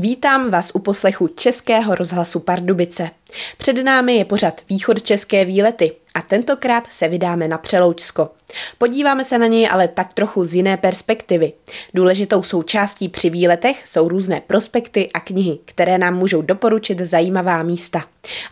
Vítám vás u poslechu Českého rozhlasu Pardubice. Před námi je pořad Východ České výlety a tentokrát se vydáme na Přeloučsko. Podíváme se na něj ale tak trochu z jiné perspektivy. Důležitou součástí při výletech jsou různé prospekty a knihy, které nám můžou doporučit zajímavá místa.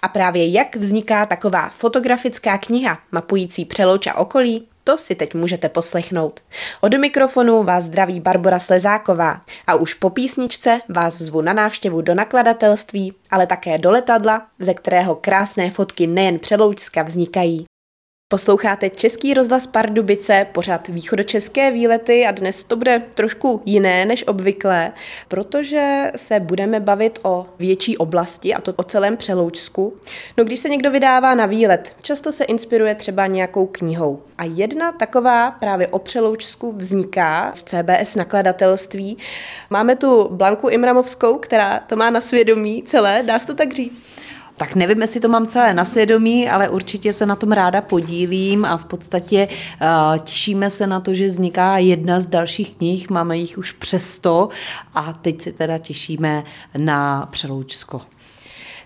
A právě jak vzniká taková fotografická kniha mapující Přelouč a okolí, to si teď můžete poslechnout. Od mikrofonu vás zdraví Barbara Slezáková a už po písničce vás zvu na návštěvu do nakladatelství, ale také do letadla, ze kterého krásné fotky nejen přeloučska vznikají. Posloucháte Český rozhlas Pardubice, pořád východočeské výlety a dnes to bude trošku jiné než obvykle, protože se budeme bavit o větší oblasti a to o celém Přeloučsku. No když se někdo vydává na výlet, často se inspiruje třeba nějakou knihou. A jedna taková právě o Přeloučsku vzniká v CBS nakladatelství. Máme tu Blanku Imramovskou, která to má na svědomí celé, dá se to tak říct? Tak nevím, jestli to mám celé na svědomí, ale určitě se na tom ráda podílím a v podstatě uh, těšíme se na to, že vzniká jedna z dalších knih, máme jich už přes 100 a teď se teda těšíme na Přeloučsko.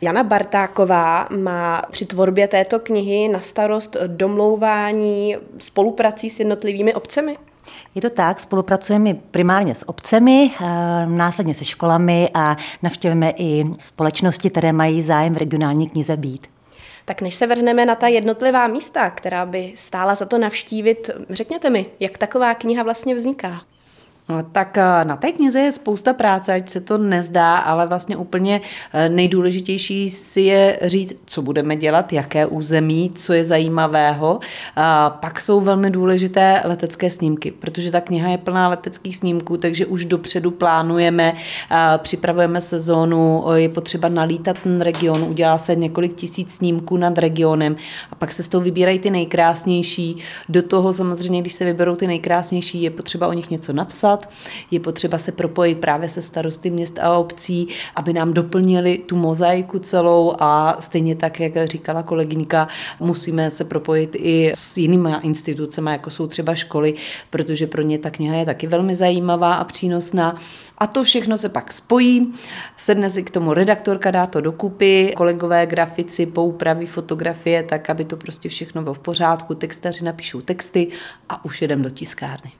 Jana Bartáková má při tvorbě této knihy na starost domlouvání spoluprací s jednotlivými obcemi? Je to tak, spolupracujeme primárně s obcemi, eh, následně se školami a navštěvujeme i společnosti, které mají zájem v regionální knize být. Tak než se vrhneme na ta jednotlivá místa, která by stála za to navštívit, řekněte mi, jak taková kniha vlastně vzniká? No, tak eh, na té knize je spousta práce, ať se to nezdá, ale vlastně úplně eh, nejdůležitější si je říct, co budeme dělat, jaké území, co je zajímavého. A pak jsou velmi důležité letecké snímky, protože ta kniha je plná leteckých snímků, takže už dopředu plánujeme, připravujeme sezónu, je potřeba nalítat ten region, udělá se několik tisíc snímků nad regionem a pak se z toho vybírají ty nejkrásnější. Do toho samozřejmě, když se vyberou ty nejkrásnější, je potřeba o nich něco napsat, dělat. Je potřeba se propojit právě se starosty měst a obcí, aby nám doplnili tu mozaiku celou a stejně tak, jak říkala kolegyňka, musíme se propojit i s jinými institucemi, jako jsou třeba školy, protože pro ně ta kniha je taky velmi zajímavá a přínosná. A to všechno se pak spojí, sedne si k tomu redaktorka, dá to dokupy, kolegové grafici poupraví fotografie tak, aby to prostě všechno bylo v pořádku, textaři napíšou texty a už jedem do tiskárny.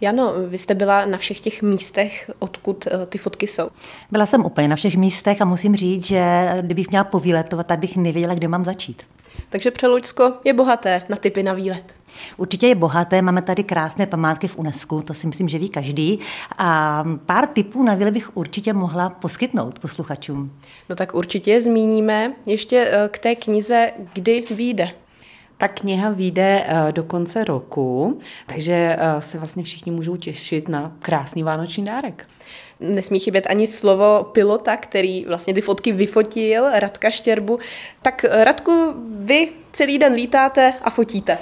Jano, vy jste byla na všech těch místech, odkud eh, ty fotky jsou? Byla jsem úplně na všech místech a musím říct, že kdybych měla povíletovat, tak bych nevěděla, kde mám začít. Takže Přeloučsko je bohaté na typy na výlet. Určitě je bohaté, máme tady krásné památky v UNESCO, to si myslím, že ví každý. A pár tipů na výlet bych určitě mohla poskytnout posluchačům. No tak určitě zmíníme. Ještě eh, k té knize, kdy vyjde. Ta kniha vyjde eh, do konce roku, takže eh, se vlastně všichni můžou těšit na krásný vánoční dárek. Nesmí chybět ani slovo pilota, který vlastně ty fotky vyfotil, Radka Štěrbu. Tak Radku, vy celý den lítáte a fotíte.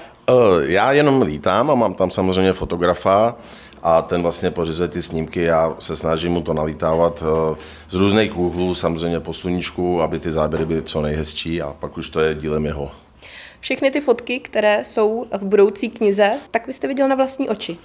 Já jenom lítám a mám tam samozřejmě fotografa a ten vlastně pořizuje ty snímky. Já se snažím mu to nalítávat z různých úhlů, samozřejmě po sluníčku, aby ty záběry byly co nejhezčí a pak už to je dílem jeho. Všechny ty fotky, které jsou v budoucí knize, tak vy jste viděl na vlastní oči.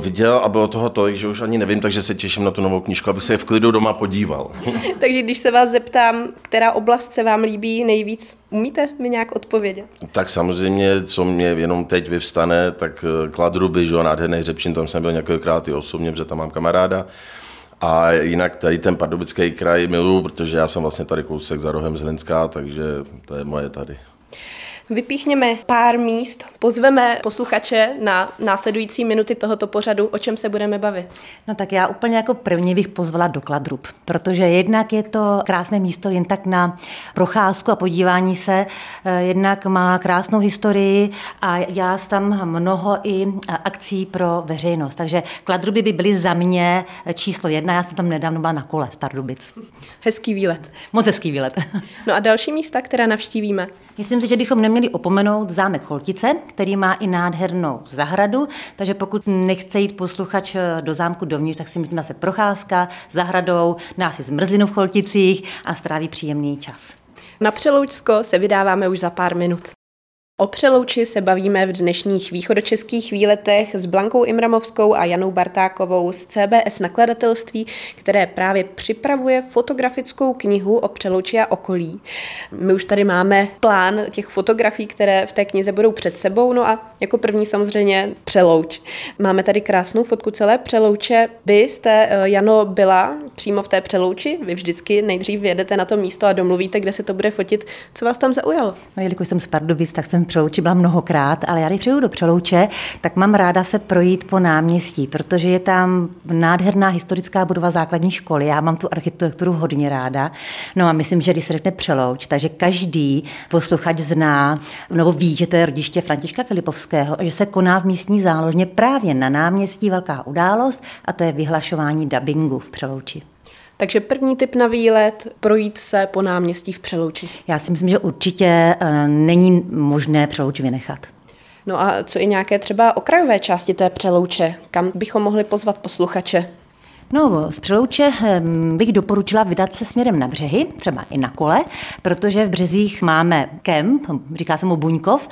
Viděl a bylo toho tolik, že už ani nevím, takže se těším na tu novou knížku, aby se je v klidu doma podíval. takže když se vás zeptám, která oblast se vám líbí nejvíc, umíte mi nějak odpovědět? Tak samozřejmě, co mě jenom teď vyvstane, tak eh, Kladruby, že nádherný Řepčin, tam jsem byl několikrát i osobně, protože tam mám kamaráda. A jinak tady ten pardubický kraj miluju, protože já jsem vlastně tady kousek za rohem z Hlinská, takže to je moje tady. Vypíchněme pár míst, pozveme posluchače na následující minuty tohoto pořadu, o čem se budeme bavit. No tak já úplně jako první bych pozvala do Kladrub, protože jednak je to krásné místo jen tak na procházku a podívání se, eh, jednak má krásnou historii a já tam mnoho i akcí pro veřejnost, takže Kladruby by byly za mě číslo jedna, já jsem tam nedávno byla na kole z Pardubic. Hezký výlet. Moc hezký výlet. No a další místa, která navštívíme? Myslím si, že bychom neměli neměli opomenout zámek Choltice, který má i nádhernou zahradu, takže pokud nechce jít posluchač eh, do zámku dovnitř, tak si myslím, že se procházka zahradou, nás je zmrzlinu v Cholticích a stráví příjemný čas. Na Přeloučsko se vydáváme už za pár minut. O Přelouči se bavíme v dnešních východočeských výletech s Blankou Imramovskou a Janou Bartákovou z CBS nakladatelství, které právě připravuje fotografickou knihu o Přelouči a okolí. My už tady máme plán těch fotografií, které v té knize budou před sebou, no a jako první samozřejmě Přelouč. Máme tady krásnou fotku celé Přelouče. Vy jste, eh, Jano, byla přímo v té Přelouči? Vy vždycky nejdřív jedete na to místo a domluvíte, kde se to bude fotit. Co vás tam zaujalo? No, jelikož jsem z Pardubic, tak jsem Přelouči byla mnohokrát, ale já když přijdu do Přelouče, tak mám ráda se projít po náměstí, protože je tam nádherná historická budova základní školy. Já mám tu architekturu hodně ráda. No a myslím, že když se řekne Přelouč, takže každý posluchač zná nebo ví, že to je rodiště Františka Filipovského a že se koná v místní záložně právě na náměstí velká událost a to je vyhlašování dubbingu v Přelouči. Takže první tip na výlet, projít se po náměstí v Přelouči. Já si myslím, že určitě eh, není možné Přelouč vynechat. No a co i nějaké třeba okrajové části té Přelouče? Kam bychom mohli pozvat posluchače? No, z Přelouče ehm, bych doporučila vydat se směrem na břehy, třeba i na kole, protože v březích máme kemp, říká se mu Buňkov.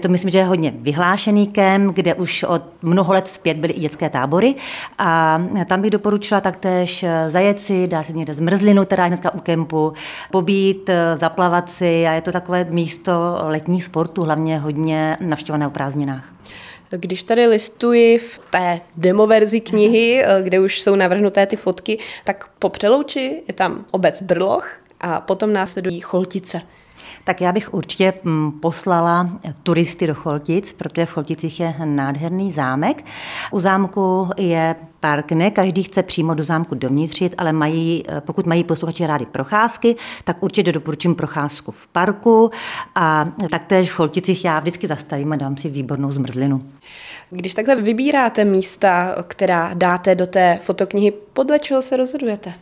To myslím, že je hodně vyhlášený kemp, kde už od mnoho let zpět byly i dětské tábory. A tam bych doporučila taktéž eh, zajet si, dá se někde zmrzlinu, teda hnedka u kempu, pobít, eh, zaplavat si a je to takové místo letních sportů, hlavně hodně navštěvované o prázdninách. Když tady listuji v té demoverzi knihy, eh, kde už jsou navrhnuté ty fotky, tak po Přelouči je tam obec Brloch a potom následují Choltice. Tak já bych určitě mm, poslala turisty do Choltic, protože v Cholticích je nádherný zámek. U zámku je park. Ne každý chce přímo do zámku dovnitřit, ale mají, eh, pokud mají posluchači rádi procházky, tak určitě doporučím procházku v parku a taktéž v Cholticích já vždycky zastavím a dám si výbornou zmrzlinu. Když takhle vybíráte místa, která dáte do té fotoknihy, podle čeho se rozhodujete?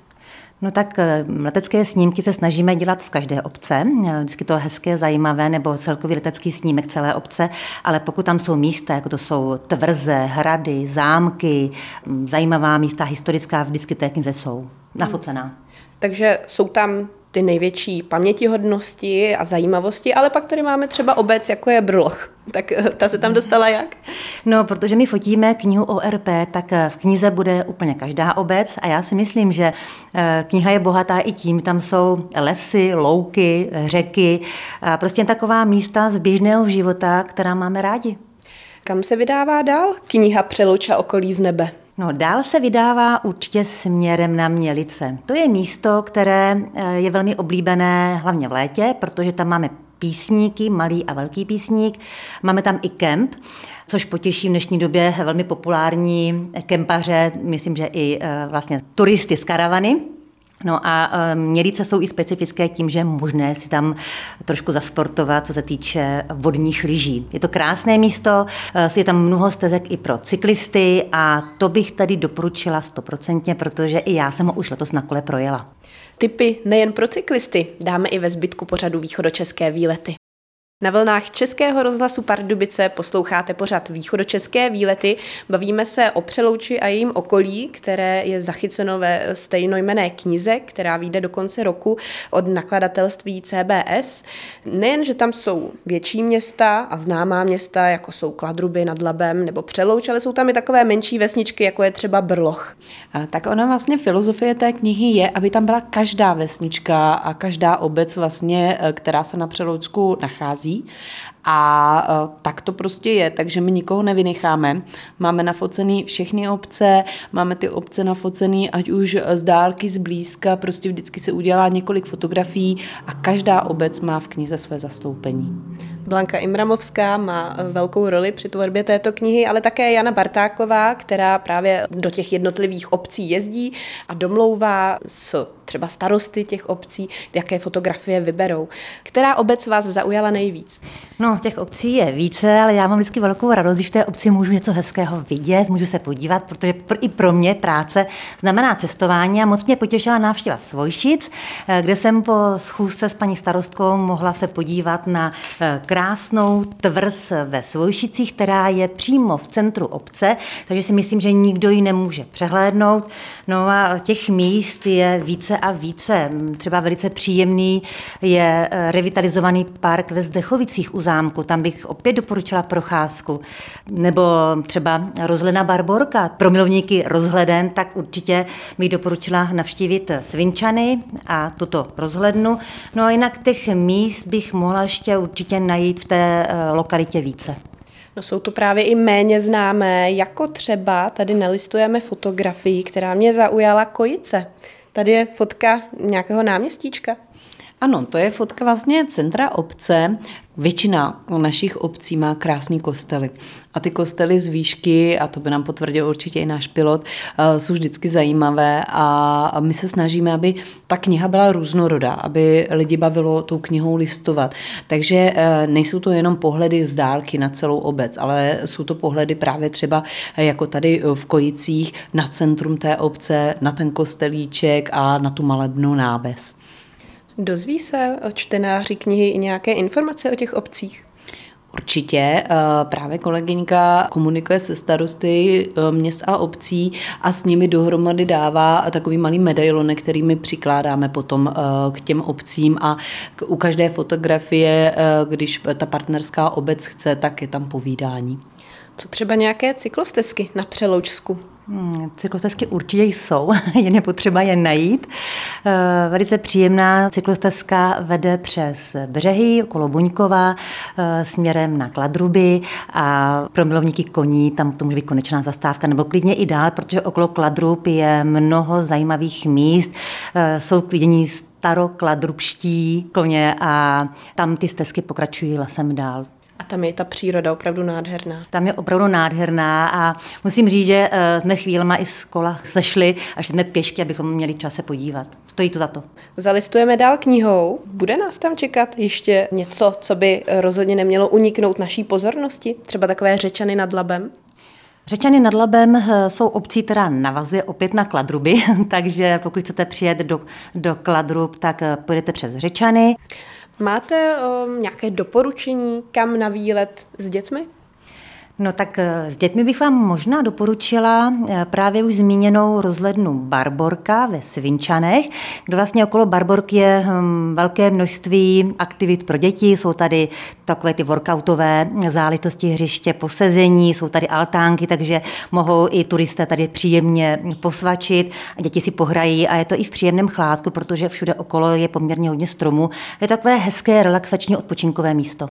No tak eh, letecké snímky se snažíme dělat z každé obce. Eh, vždycky to hezké, zajímavé, nebo celkový letecký snímek celé obce, ale pokud tam jsou místa, jako to jsou tvrze, hrady, zámky, mm, zajímavá místa, historická, vždycky té knize jsou nafocená. Takže jsou tam ty největší pamětihodnosti a zajímavosti, ale pak tady máme třeba obec, jako je Brloch. Tak eh, ta se tam dostala jak? No, protože my fotíme knihu ORP, tak eh, v knize bude úplně každá obec a já si myslím, že eh, kniha je bohatá i tím, tam jsou lesy, louky, řeky, prostě taková místa z běžného života, která máme rádi. Kam se vydává dál kniha Přelouča okolí z nebe? No, dál se vydává určitě směrem na Mělice. To je místo, které eh, je velmi oblíbené hlavně v létě, protože tam máme písníky, malý a velký písník. Máme tam i kemp, což potěší v dnešní době velmi populární kempaře, myslím, že i eh, vlastně turisty z karavany. No a eh, mělice jsou i specifické tím, že je možné si tam trošku zasportovat, co se týče vodních lyží. Je to krásné místo, eh, je tam mnoho stezek i pro cyklisty a to bych tady doporučila stoprocentně, protože i já jsem ho už letos na kole projela. Typy nejen pro cyklisty dáme i ve zbytku pořadu východočeské výlety. Na vlnách Českého rozhlasu Pardubice posloucháte pořad východočeské výlety. Bavíme se o Přelouči a jejím okolí, které je zachyceno ve stejnojmené knize, která vyjde do konce roku od nakladatelství CBS. Nejen, že tam jsou větší města a známá města, jako jsou Kladruby nad Labem nebo Přelouč, ale jsou tam i takové menší vesničky, jako je třeba Brloch. A tak ona vlastně filozofie té knihy je, aby tam byla každá vesnička a každá obec vlastně, eh, která se na Přeloučsku nachází, dit A e, tak to prostě je, takže my nikoho nevynecháme. Máme nafocený všechny obce, máme ty obce nafocený, ať už z dálky, z blízka, prostě vždycky se udělá několik fotografií a každá obec má v knize své zastoupení. Blanka Imramovská má eh, velkou roli při tvorbě této knihy, ale také Jana Bartáková, která právě do těch jednotlivých obcí jezdí a domlouvá s třeba starosty těch obcí, jaké fotografie vyberou. Která obec vás zaujala nejvíc? No, těch obcí je více, ale já mám vždycky velkou radost, když v té obci můžu něco hezkého vidět, můžu se podívat, protože i pro mě práce znamená cestování a moc mě potěšila návštěva Svojšic, eh, kde jsem po schůzce s paní starostkou mohla se podívat na eh, krásnou tvrz ve Svojšicích, která je přímo v centru obce, takže si myslím, že nikdo ji nemůže přehlédnout. No a těch míst je více a více. Třeba velice příjemný je eh, revitalizovaný park ve Zdechovicích u zámku. Tam bych opět doporučila procházku. Nebo třeba rozhlena Barborka. Pro milovníky rozhleden, tak určitě bych doporučila navštívit Svinčany a tuto rozhlednu. No a jinak těch míst bych mohla ještě určitě najít v té eh, lokalitě více. No jsou to právě i méně známé, jako třeba tady nelistujeme fotografii, která mě zaujala kojice. Tady je fotka nějakého náměstíčka. Ano, to je fotka vlastně centra obce. Většina našich obcí má krásný kostely. A ty kostely z výšky, a to by nám potvrdil určitě i náš pilot, eh, jsou vždycky zajímavé a my se snažíme, aby ta kniha byla různorodá, aby lidi bavilo tou knihou listovat. Takže eh, nejsou to jenom pohledy z dálky na celou obec, ale jsou to pohledy právě třeba eh, jako tady v Kojicích na centrum té obce, na ten kostelíček a na tu malebnou náves. Dozví se o čtenáři knihy i nějaké informace o těch obcích? Určitě. Eh, právě kolegyňka komunikuje se starosty eh, měst a obcí a s nimi dohromady dává takový malý medailonek, který my přikládáme potom eh, k těm obcím a u každé fotografie, když ta partnerská obec chce, tak je tam povídání. Co třeba nějaké cyklostezky na Přeloučsku? Hmm, cyklostezky určitě jsou, je nepotřeba je najít. E, velice příjemná cyklostezka vede přes břehy okolo Buňkova e, směrem na Kladruby a pro milovníky koní tam to může být konečná zastávka nebo klidně i dál, protože okolo Kladrub je mnoho zajímavých míst. E, jsou k vidění starokladrubští koně a tam ty stezky pokračují lesem dál. A tam je ta příroda opravdu nádherná. Tam je opravdu nádherná a musím říct, že eh, jsme chvílema i z kola sešli, až jsme pěšky, abychom měli čas se podívat. Stojí to za to. Zalistujeme dál knihou. Bude nás tam čekat ještě něco, co by rozhodně nemělo uniknout naší pozornosti? Třeba takové řečany nad labem? Řečany nad Labem eh, jsou obcí, která navazuje opět na Kladruby, takže pokud chcete přijet do, do Kladrub, tak eh, půjdete přes Řečany. Máte um, nějaké doporučení, kam na výlet s dětmi? No tak eh, s dětmi bych vám možná doporučila eh, právě už zmíněnou rozhlednu Barborka ve Svinčanech, kde vlastně okolo Barborky je hm, velké množství aktivit pro děti. Jsou tady takové ty workoutové záležitosti hřiště, posezení, jsou tady altánky, takže mohou i turisté tady příjemně posvačit děti si pohrají a je to i v příjemném chládku, protože všude okolo je poměrně hodně stromů. Je takové hezké relaxační odpočinkové místo.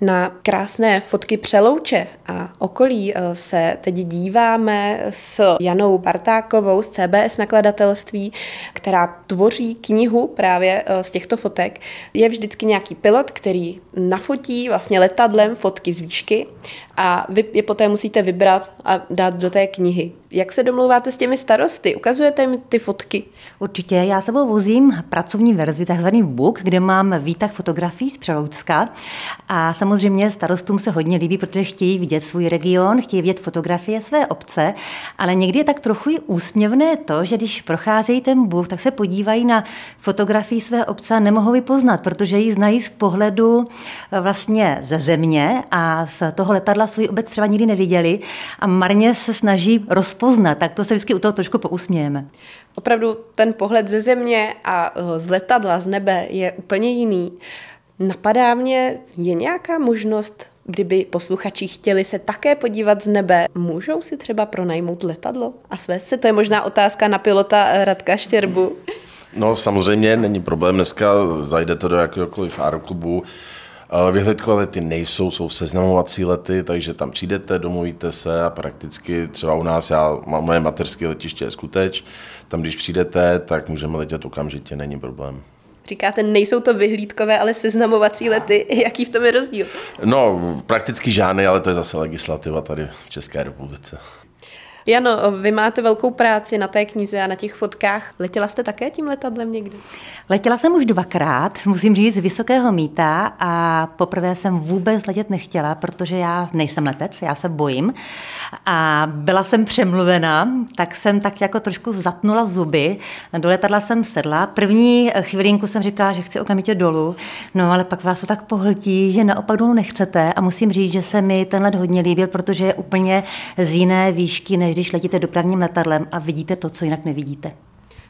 Na krásné fotky Přelouče a okolí eh, se teď díváme s Janou Bartákovou z CBS nakladatelství, která tvoří knihu právě eh, z těchto fotek. Je vždycky nějaký pilot, který nafotí vlastně letadlem fotky z výšky a vy je poté musíte vybrat a dát do té knihy. Jak se domlouváte s těmi starosty? Ukazujete mi ty fotky? Určitě. Já sebou vozím pracovní verzi, takzvaný book, kde mám výtah fotografií z Přeloucka. A samozřejmě starostům se hodně líbí, protože chtějí vidět svůj region, chtějí vidět fotografie své obce, ale někdy je tak trochu i úsměvné to, že když procházejí ten book, tak se podívají na fotografii své obce a nemohou ji poznat, protože ji znají z pohledu eh, vlastně ze země a z toho letadla svůj obec třeba nikdy neviděli a marně se snaží rozpoznat, tak to se vždycky u toho trošku pousmějeme. Opravdu ten pohled ze země a eh, z letadla, z nebe je úplně jiný. Napadá mě, je nějaká možnost, kdyby posluchači chtěli se také podívat z nebe, můžou si třeba pronajmout letadlo a svést se? To je možná otázka na pilota Radka Štěrbu. No samozřejmě není problém, dneska zajdete do jakéhokoliv aeroklubu, Vyhlídkové lety nejsou, jsou seznamovací lety, takže tam přijdete, domluvíte se a prakticky třeba u nás, já, moje mateřské letiště je skuteč, tam když přijdete, tak můžeme letět okamžitě, není problém. Říkáte, nejsou to vyhlídkové, ale seznamovací lety. Jaký v tom je rozdíl? No, prakticky žádný, ale to je zase legislativa tady v České republice. Jano, vy máte velkou práci na té knize a na těch fotkách. Letěla jste také tím letadlem někdy? Letěla jsem už dvakrát, musím říct, z vysokého míta a poprvé jsem vůbec letět nechtěla, protože já nejsem letec, já se bojím. A byla jsem přemluvena, tak jsem tak jako trošku zatnula zuby. Do letadla jsem sedla. První chvilinku jsem říkala, že chci okamžitě dolů, no ale pak vás to tak pohltí, že naopak dolů nechcete. A musím říct, že se mi ten let hodně líbil, protože je úplně z jiné výšky, než když letíte dopravním letadlem a vidíte to, co jinak nevidíte.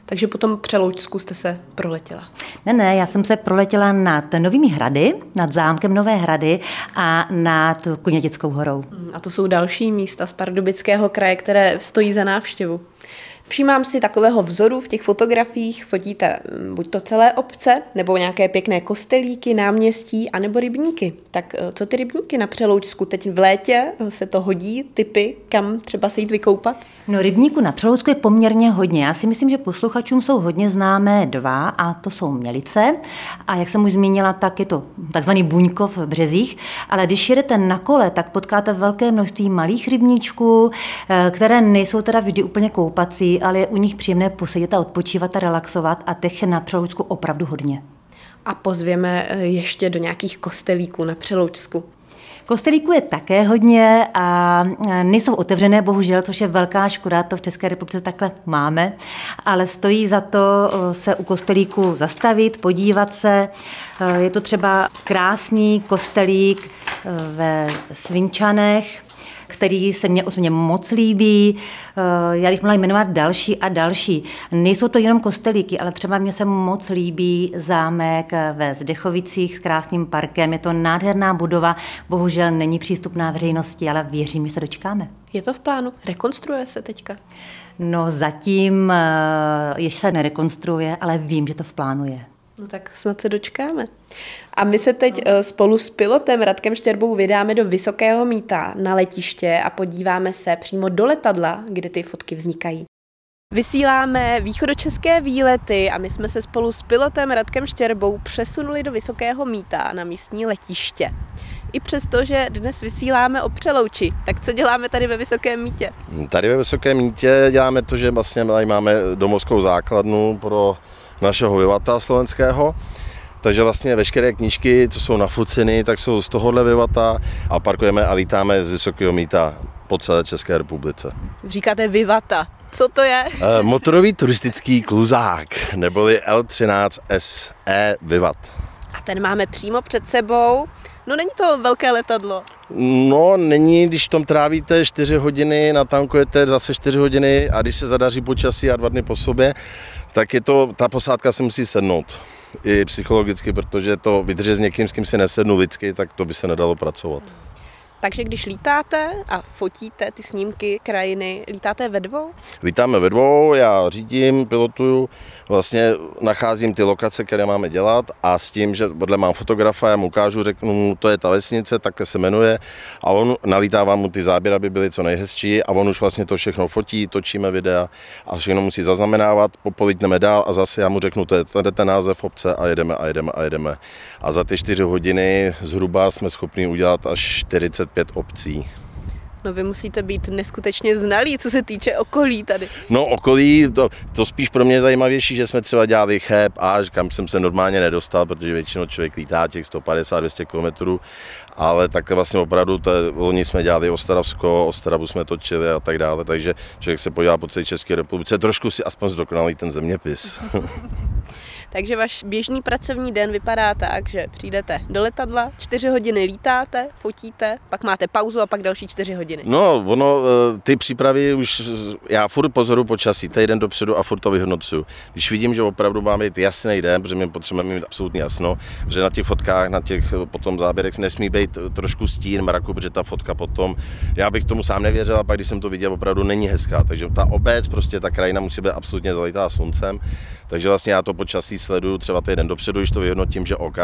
Takže potom přeloučsku jste se proletěla. Ne, ne, já jsem se proletěla nad Novými hrady, nad zámkem Nové hrady a nad Kunětickou horou. Mm, a to jsou další místa z Pardubického kraje, které stojí za návštěvu. Všímám si takového vzoru v těch fotografiích, fotíte mm, buď to celé obce, nebo nějaké pěkné kostelíky, náměstí, anebo rybníky. Tak eh, co ty rybníky na Přeloučsku? Teď v létě eh, se to hodí, typy, kam třeba se jít vykoupat? No rybníku na Přeloučsku je poměrně hodně. Já si myslím, že posluchačům jsou hodně známé dva a to jsou Mělice. A jak jsem už zmínila, tak je to takzvaný Buňkov v Březích. Ale když jedete na kole, tak potkáte velké množství malých rybníčků, eh, které nejsou teda vždy úplně koupací, ale je u nich příjemné posedět a odpočívat a relaxovat a těch na Přeloučsku opravdu hodně. A pozvěme eh, ještě do nějakých kostelíků na Přeloučsku. Kostelíků je také hodně a nejsou otevřené, bohužel, což je velká škoda, to v České republice takhle máme, ale stojí za to eh, se u kostelíku zastavit, podívat se. Eh, je to třeba krásný kostelík ve Svinčanech, který se mně osobně moc líbí. Eh, já bych mohla jmenovat další a další. Nejsou to jenom kostelíky, ale třeba mně se moc líbí zámek ve Zdechovicích s krásným parkem. Je to nádherná budova, bohužel není přístupná veřejnosti, ale věřím, že se dočkáme. Je to v plánu? Rekonstruuje se teďka? No zatím eh, ještě se nerekonstruuje, ale vím, že to v plánu je. No tak snad se dočkáme. A my se teď no. spolu s pilotem Radkem Štěrbou vydáme do Vysokého míta na letiště a podíváme se přímo do letadla, kde ty fotky vznikají. Vysíláme východočeské výlety a my jsme se spolu s pilotem Radkem Štěrbou přesunuli do Vysokého míta na místní letiště. I přesto, že dnes vysíláme o Přelouči, tak co děláme tady ve Vysokém mítě? Tady ve Vysokém mítě děláme to, že vlastně tady máme domovskou základnu pro našeho vyvata slovenského. Takže vlastně veškeré knížky, co jsou nafuceny, tak jsou z tohohle vyvata a parkujeme a lítáme z Vysokého míta po celé České republice. Říkáte vyvata. Co to je? E, motorový turistický kluzák, neboli L13 SE Vivat. A ten máme přímo před sebou. No není to velké letadlo. No, není, když v tom trávíte 4 hodiny, natankujete zase 4 hodiny a když se zadaří počasí a dva dny po sobě, tak je to, ta posádka se musí sednout i psychologicky, protože to vydržet s někým, s kým si nesednu lidsky, tak to by se nedalo pracovat. Takže když lítáte a fotíte ty snímky krajiny, lítáte ve dvou? Lítáme ve dvou, já řídím, pilotuju, vlastně nacházím ty lokace, které máme dělat a s tím, že podle mám fotografa, já mu ukážu, řeknu mu, to je ta vesnice, tak se jmenuje a on nalítává mu ty záběry, aby byly co nejhezčí a on už vlastně to všechno fotí, točíme videa a všechno musí zaznamenávat, polítneme dál a zase já mu řeknu, to je tady ten název obce a jedeme a jedeme a jedeme. A za ty čtyři hodiny zhruba jsme schopni udělat až 40 25 obcí. No vy musíte být neskutečně znalí, co se týče okolí tady. No okolí, to, to spíš pro mě je zajímavější, že jsme třeba dělali chép a kam jsem se normálně nedostal, protože většinou člověk lítá těch 150-200 km, ale tak vlastně opravdu, to, loni jsme dělali Ostravsko, Ostravu jsme točili a tak dále, takže člověk se podívá po celé České republice, trošku si aspoň zdokonalí ten zeměpis. Takže váš běžný pracovní den vypadá tak, že přijdete do letadla, čtyři hodiny lítáte, fotíte, pak máte pauzu a pak další čtyři hodiny. No, ono, eh, ty přípravy už, já furt pozoru počasí, týden dopředu a furt to vyhodnocuju. Když vidím, že opravdu máme mít jasný den, protože my potřebujeme mít absolutně jasno, že na těch fotkách, na těch eh, potom záběrech nesmí být trošku stín, mraku, protože ta fotka potom, já bych tomu sám nevěřil, a pak když jsem to viděl, opravdu není hezká. Takže ta obec, prostě ta krajina musí být absolutně zalitá sluncem. Takže vlastně já to počasí sleduju třeba týden dopředu, když to vyhodnotím, že OK,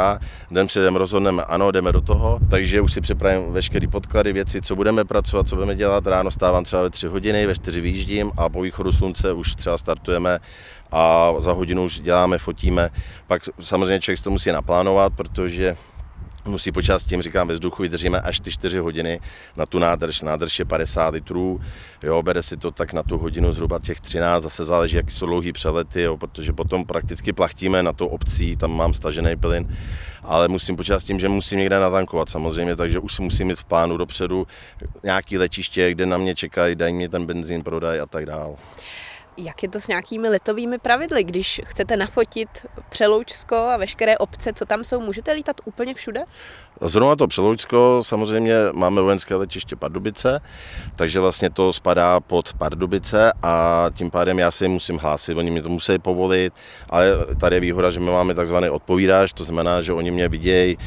den předem rozhodneme, ano, jdeme do toho, takže už si připravím veškeré podklady, věci, co budeme pracovat, co budeme dělat. Ráno stávám třeba ve tři hodiny, ve čtyři výjíždím a po východu slunce už třeba startujeme a za hodinu už děláme, fotíme. Pak samozřejmě člověk to musí naplánovat, protože musí počítat s tím, říkám, ve vzduchu vydržíme až ty 4 hodiny na tu nádrž. Nádrž je 50 litrů, jo, bere si to tak na tu hodinu zhruba těch 13, zase záleží, jaký jsou dlouhý přelety, jo, protože potom prakticky plachtíme na tu obcí, tam mám stažený plyn, ale musím počítat s tím, že musím někde natankovat samozřejmě, takže už si musím mít v plánu dopředu nějaký letiště, kde na mě čekají, dají mě ten benzín, prodají a tak dále. Jak je to s nějakými letovými pravidly? Když chcete nafotit Přeloučsko a veškeré obce, co tam jsou, můžete lítat úplně všude? Zrovna to Přeloučsko, samozřejmě máme vojenské letiště Pardubice, takže vlastně to spadá pod Pardubice a tím pádem já si musím hlásit, oni mě to musí povolit, ale tady je výhoda, že my máme takzvaný odpovídáš, to znamená, že oni mě vidějí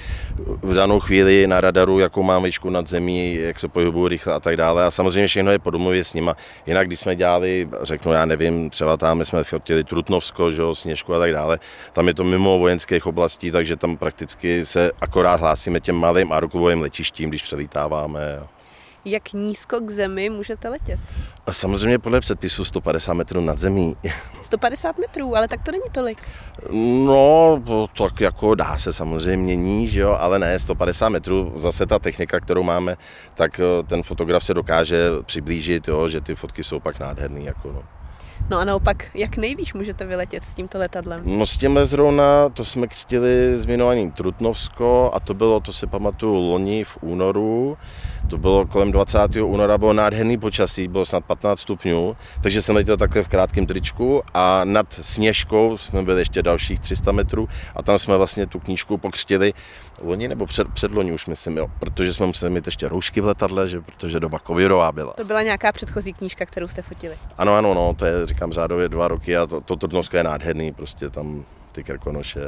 v danou chvíli na radaru, jakou mám výšku nad zemí, jak se pohybují rychle a tak dále. A samozřejmě všechno je po domluvě s nima. Jinak, když jsme dělali, řeknu, já nevím, třeba tam jsme fotili Trutnovsko, že jo, Sněžku a tak dále, tam je to mimo vojenských oblastí, takže tam prakticky se akorát hlásíme těm malým aerokubovým letištím, když přelítáváme. Jak nízko k zemi můžete letět? A samozřejmě podle předpisu 150 metrů nad zemí. 150 metrů, ale tak to není tolik. No, tak jako dá se samozřejmě níž, jo, ale ne, 150 metrů, zase ta technika, kterou máme, tak eh, ten fotograf se dokáže přiblížit, jo, že ty fotky jsou pak nádherný. Jako no. No a naopak, jak nejvíš můžete vyletět s tímto letadlem? No s tím zrovna, to jsme křtili zmiňovaný Trutnovsko a to bylo, to si pamatuju, loni v únoru, to bylo kolem 20. února, bylo nádherný počasí, bylo snad 15 stupňů, takže jsem letěl takhle v krátkém tričku a nad Sněžkou jsme byli ještě dalších 300 metrů a tam jsme vlastně tu knížku pokřtili loni nebo před, předloni už myslím, jo, protože jsme museli mít ještě roušky v letadle, že, protože doba covidová byla. To byla nějaká předchozí knížka, kterou jste fotili? Ano, ano, no, to je, říkám, řádově dva roky a to, to Trutnovsko je nádherný, prostě tam ty krkonoše.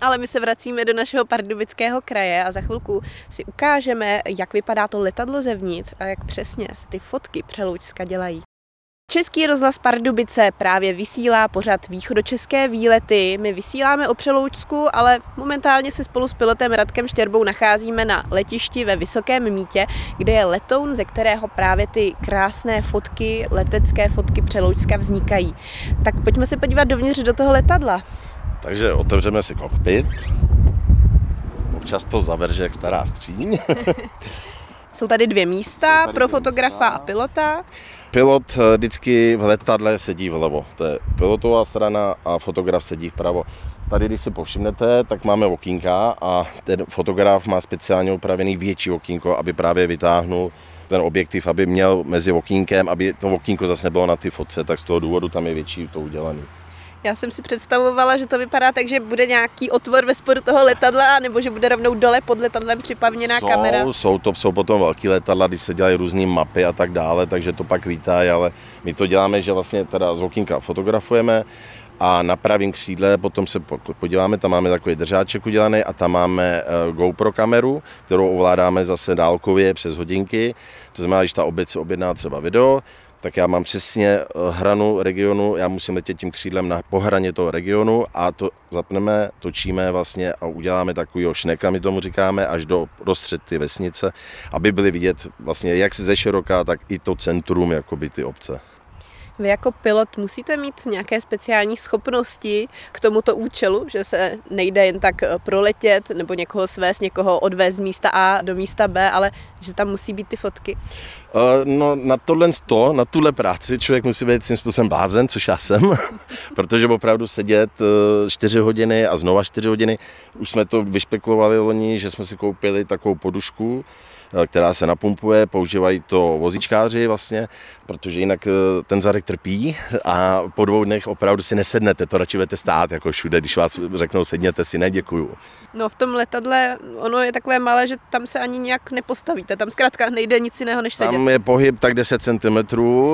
Ale my se vracíme do našeho pardubického kraje a za chvilku si ukážeme, jak vypadá to letadlo zevnitř a jak přesně se ty fotky Přeloučska dělají. Český rozhlas Pardubice právě vysílá pořad východočeské výlety. My vysíláme o Přeloučsku, ale momentálně se spolu s pilotem Radkem Štěrbou nacházíme na letišti ve Vysokém mítě, kde je letoun, ze kterého právě ty krásné fotky, letecké fotky Přeloučska vznikají. Tak pojďme se podívat dovnitř do toho letadla. Takže otevřeme si kokpit. Občas to zaverže jak stará skříň. Jsou tady dvě místa tady pro fotografa místa. a pilota. Pilot eh, vždycky v letadle sedí vlevo. To je pilotová strana a fotograf sedí vpravo. Tady, když si povšimnete, tak máme okýnka a ten fotograf má speciálně upravený větší okýnko, aby právě vytáhnul ten objektiv, aby měl mezi okýnkem, aby to okýnko zase nebylo na ty fotce, tak z toho důvodu tam je větší to udělané. Já jsem si představovala, že to vypadá tak, že bude nějaký otvor ve spodu toho letadla, nebo že bude rovnou dole pod letadlem připavněná jsou, kamera. Jsou to, jsou potom velký letadla, když se dělají různé mapy a tak dále, takže to pak lítá, ale my to děláme, že vlastně teda z okýnka fotografujeme, a na pravém křídle potom se podíváme, tam máme takový držáček udělaný a tam máme eh, GoPro kameru, kterou ovládáme zase dálkově přes hodinky. To znamená, když ta obec objedná třeba video, tak já mám přesně eh, hranu regionu, já musím letět tím křídlem na pohraně toho regionu a to zapneme, točíme vlastně a uděláme takovýho šneka, my tomu říkáme, až do prostřed ty vesnice, aby byly vidět vlastně jak ze široká, tak i to centrum, jakoby ty obce. Vy jako pilot musíte mít nějaké speciální schopnosti k tomuto účelu, že se nejde jen tak eh, proletět nebo někoho svést, někoho odvést z místa A do místa B, ale že tam musí být ty fotky? Uh, no na tohle to, na tuhle práci člověk musí být svým způsobem blázen, což já jsem, protože opravdu sedět 4 eh, hodiny a znova 4 hodiny, už jsme to vyšpekulovali loni, že jsme si koupili takovou podušku, Eh, která se napumpuje, používají to vozíčkáři vlastně, protože jinak eh, ten zadek trpí a po dvou dnech opravdu si nesednete, to radši budete stát jako všude, když vás řeknou sedněte si, neděkuju. No v tom letadle ono je takové malé, že tam se ani nějak nepostavíte, tam zkrátka nejde nic jiného než sedět. Tam je pohyb tak 10 cm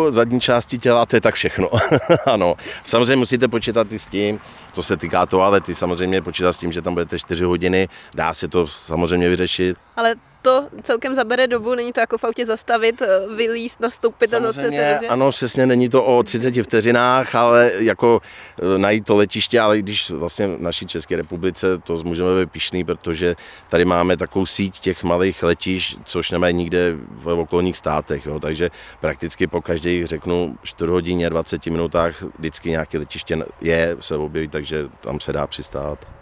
zadní části těla a to je tak všechno. ano, samozřejmě musíte počítat i s tím, to se týká toalety, samozřejmě počítat s tím, že tam budete 4 hodiny, dá se to samozřejmě vyřešit. Ale to celkem zabere dobu, není to jako v autě zastavit, eh, vylíst, nastoupit Samozřejmě, a zase se rozjet. Ano, přesně není to o 30 vteřinách, ale jako eh, najít to letiště, ale když vlastně v naší České republice to můžeme být pišný, protože tady máme takovou síť těch malých letišť, což nemají nikde v okolních státech, jo, takže prakticky po každých, řeknu, 4 hodině, 20 minutách vždycky nějaké letiště je, se objeví, takže tam se dá přistát.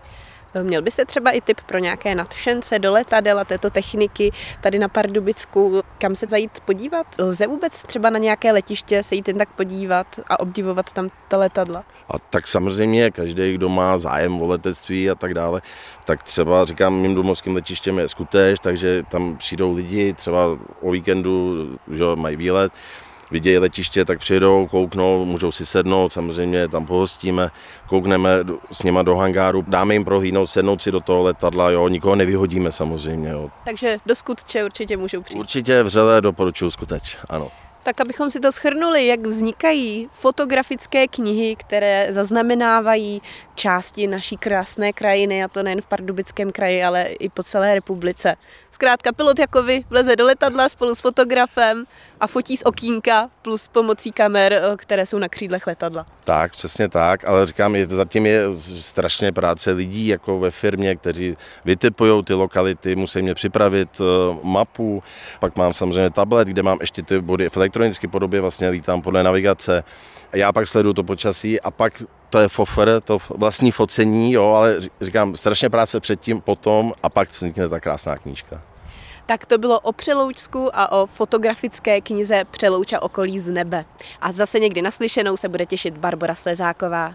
Měl byste třeba i tip pro nějaké nadšence do letadel a této techniky tady na Pardubicku, kam se zajít podívat? Lze vůbec třeba na nějaké letiště se jít jen tak podívat a obdivovat tam ta letadla? A tak samozřejmě každý, kdo má zájem o letectví a tak dále, tak třeba říkám, mým domovským letištěm je Skutež, takže tam přijdou lidi, třeba o víkendu, že mají výlet, vidějí letiště, tak přijedou, kouknou, můžou si sednout, samozřejmě tam pohostíme, koukneme s nima do hangáru, dáme jim prohlídnout, sednout si do toho letadla, jo, nikoho nevyhodíme samozřejmě. Jo. Takže do Skutče určitě můžou přijít. Určitě vřele doporučuji Skuteč, ano. Tak abychom si to schrnuli, jak vznikají fotografické knihy, které zaznamenávají části naší krásné krajiny, a to nejen v Pardubickém kraji, ale i po celé republice. Zkrátka pilot jako vy vleze do letadla spolu s fotografem a fotí z okýnka plus pomocí kamer, eh, které jsou na křídlech letadla. Tak, přesně tak, ale říkám, je, zatím je strašně práce lidí jako ve firmě, kteří vytipují ty lokality, musí mě připravit uh, mapu, pak mám samozřejmě tablet, kde mám ještě ty body v elektronické podobě, vlastně lítám podle navigace, já pak sleduju to počasí a pak to je fofer, to vlastní focení, jo, ale říkám, strašně práce předtím, potom a pak vznikne ta krásná knížka. Tak to bylo o Přeloučsku a o fotografické knize Přelouča okolí z nebe. A zase někdy naslyšenou se bude těšit Barbara Slezáková.